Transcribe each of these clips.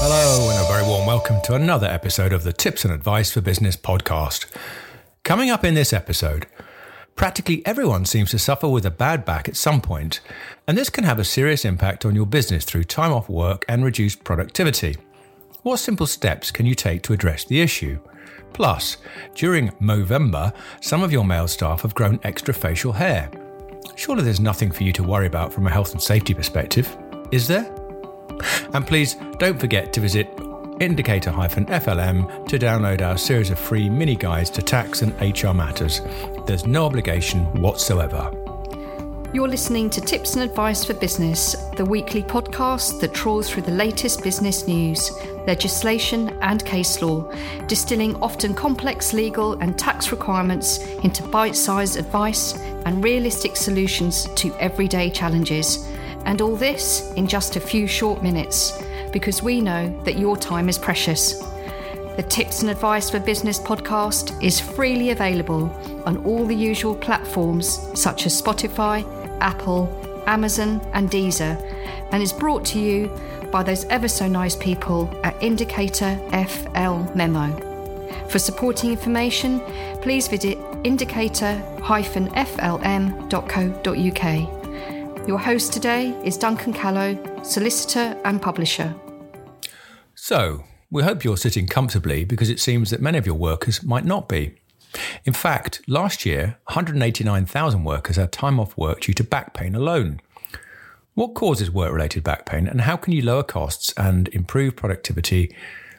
Hello, and a very warm welcome to another episode of the Tips and Advice for Business podcast. Coming up in this episode, practically everyone seems to suffer with a bad back at some point, and this can have a serious impact on your business through time off work and reduced productivity. What simple steps can you take to address the issue? Plus, during Movember, some of your male staff have grown extra facial hair. Surely there's nothing for you to worry about from a health and safety perspective, is there? And please don't forget to visit indicator-flm to download our series of free mini guides to tax and HR matters. There's no obligation whatsoever. You're listening to Tips and Advice for Business, the weekly podcast that trawls through the latest business news, legislation, and case law, distilling often complex legal and tax requirements into bite sized advice and realistic solutions to everyday challenges. And all this in just a few short minutes, because we know that your time is precious. The Tips and Advice for Business podcast is freely available on all the usual platforms such as Spotify, Apple, Amazon, and Deezer, and is brought to you by those ever so nice people at Indicator FL Memo. For supporting information, please visit indicator-flm.co.uk. Your host today is Duncan Callow, solicitor and publisher. So, we hope you're sitting comfortably because it seems that many of your workers might not be. In fact, last year, 189,000 workers had time off work due to back pain alone. What causes work related back pain and how can you lower costs and improve productivity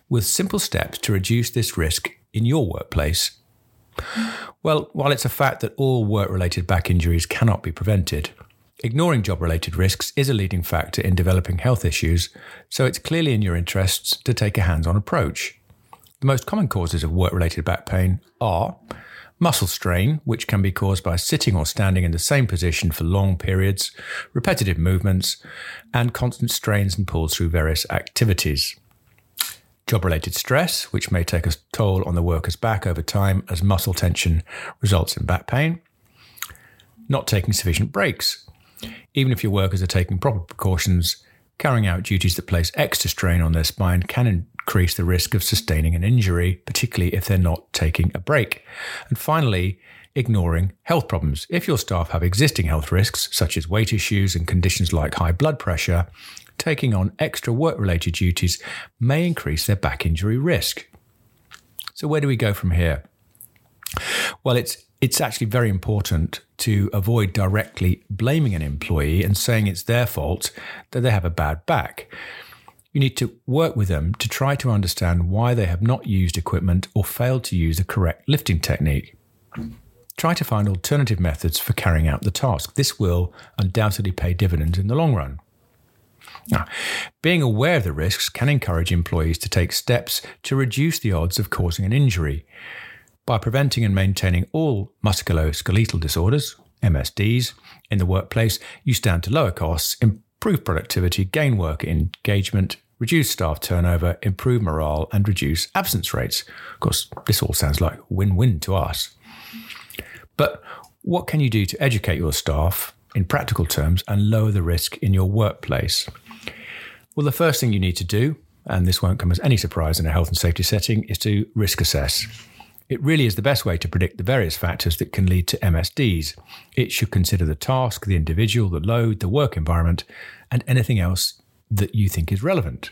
with simple steps to reduce this risk in your workplace? Well, while it's a fact that all work related back injuries cannot be prevented, ignoring job related risks is a leading factor in developing health issues, so it's clearly in your interests to take a hands on approach. The most common causes of work related back pain are muscle strain, which can be caused by sitting or standing in the same position for long periods, repetitive movements, and constant strains and pulls through various activities. Job related stress, which may take a toll on the worker's back over time as muscle tension results in back pain. Not taking sufficient breaks. Even if your workers are taking proper precautions, carrying out duties that place extra strain on their spine can increase the risk of sustaining an injury, particularly if they're not taking a break. And finally, ignoring health problems. If your staff have existing health risks, such as weight issues and conditions like high blood pressure, taking on extra work related duties may increase their back injury risk. So, where do we go from here? Well, it's it's actually very important to avoid directly blaming an employee and saying it's their fault that they have a bad back. You need to work with them to try to understand why they have not used equipment or failed to use the correct lifting technique. Try to find alternative methods for carrying out the task. This will undoubtedly pay dividends in the long run. Now, being aware of the risks can encourage employees to take steps to reduce the odds of causing an injury. By preventing and maintaining all musculoskeletal disorders, MSDs, in the workplace, you stand to lower costs, improve productivity, gain worker engagement, reduce staff turnover, improve morale, and reduce absence rates. Of course, this all sounds like win win to us. But what can you do to educate your staff in practical terms and lower the risk in your workplace? Well, the first thing you need to do, and this won't come as any surprise in a health and safety setting, is to risk assess. It really is the best way to predict the various factors that can lead to MSDs. It should consider the task, the individual, the load, the work environment, and anything else that you think is relevant.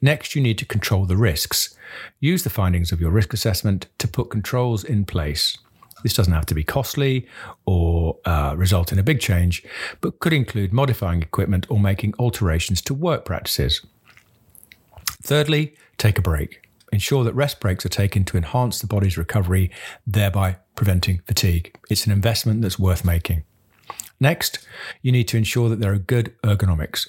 Next, you need to control the risks. Use the findings of your risk assessment to put controls in place. This doesn't have to be costly or uh, result in a big change, but could include modifying equipment or making alterations to work practices. Thirdly, take a break. Ensure that rest breaks are taken to enhance the body's recovery, thereby preventing fatigue. It's an investment that's worth making. Next, you need to ensure that there are good ergonomics.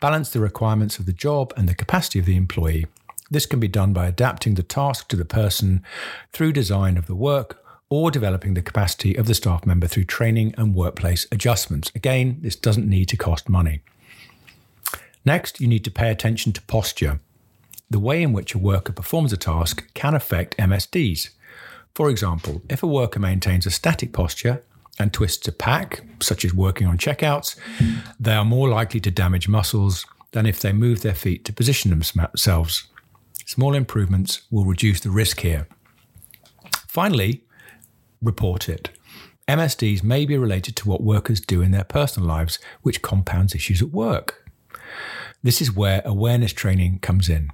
Balance the requirements of the job and the capacity of the employee. This can be done by adapting the task to the person through design of the work or developing the capacity of the staff member through training and workplace adjustments. Again, this doesn't need to cost money. Next, you need to pay attention to posture the way in which a worker performs a task can affect MSDs. For example, if a worker maintains a static posture, and twists a pack, such as working on checkouts, they are more likely to damage muscles than if they move their feet to position themselves. Small improvements will reduce the risk here. Finally, report it. MSDs may be related to what workers do in their personal lives, which compounds issues at work. This is where awareness training comes in.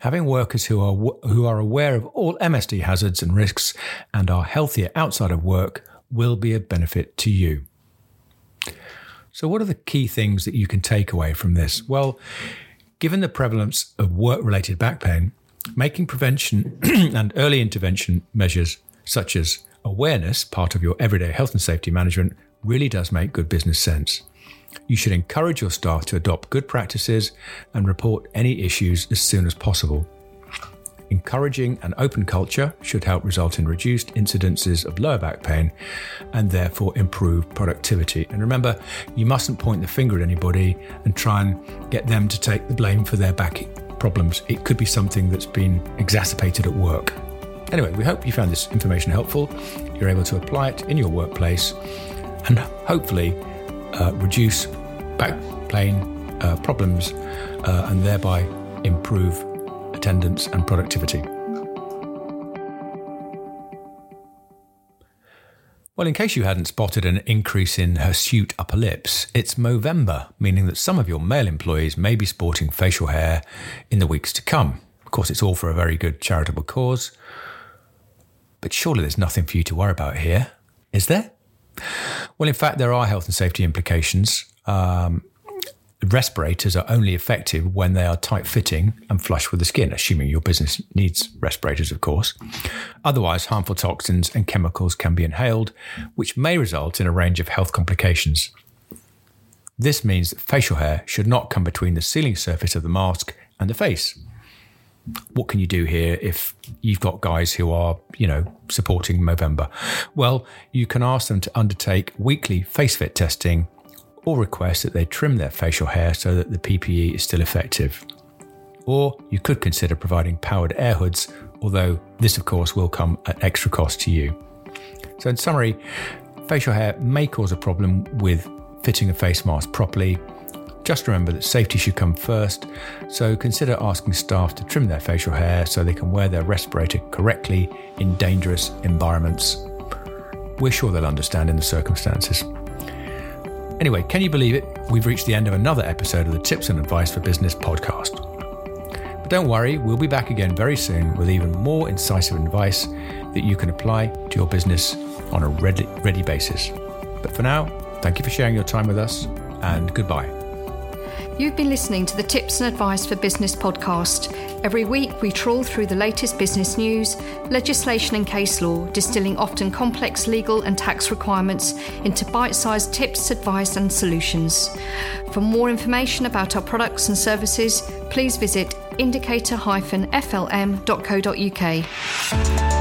Having workers who are, who are aware of all MSD hazards and risks and are healthier outside of work will be a benefit to you. So, what are the key things that you can take away from this? Well, given the prevalence of work related back pain, making prevention and early intervention measures such as awareness part of your everyday health and safety management really does make good business sense. You should encourage your staff to adopt good practices and report any issues as soon as possible. Encouraging an open culture should help result in reduced incidences of lower back pain and therefore improve productivity. And remember, you mustn't point the finger at anybody and try and get them to take the blame for their back problems. It could be something that's been exacerbated at work. Anyway, we hope you found this information helpful. You're able to apply it in your workplace and hopefully uh, reduce back pain uh, problems uh, and thereby improve attendance and productivity. Well, in case you hadn't spotted an increase in hirsute upper lips, it's Movember, meaning that some of your male employees may be sporting facial hair in the weeks to come. Of course, it's all for a very good charitable cause. But surely there's nothing for you to worry about here, is there? Well, in fact, there are health and safety implications. Um, respirators are only effective when they are tight fitting and flush with the skin, assuming your business needs respirators, of course. Otherwise, harmful toxins and chemicals can be inhaled, which may result in a range of health complications. This means that facial hair should not come between the sealing surface of the mask and the face what can you do here if you've got guys who are, you know, supporting Movember? Well, you can ask them to undertake weekly face fit testing or request that they trim their facial hair so that the PPE is still effective. Or you could consider providing powered air hoods, although this, of course, will come at extra cost to you. So, in summary, facial hair may cause a problem with fitting a face mask properly just remember that safety should come first, so consider asking staff to trim their facial hair so they can wear their respirator correctly in dangerous environments. We're sure they'll understand in the circumstances. Anyway, can you believe it? We've reached the end of another episode of the Tips and Advice for Business podcast. But don't worry, we'll be back again very soon with even more incisive advice that you can apply to your business on a ready, ready basis. But for now, thank you for sharing your time with us and goodbye. You've been listening to the Tips and Advice for Business podcast. Every week, we trawl through the latest business news, legislation, and case law, distilling often complex legal and tax requirements into bite sized tips, advice, and solutions. For more information about our products and services, please visit indicator-flm.co.uk.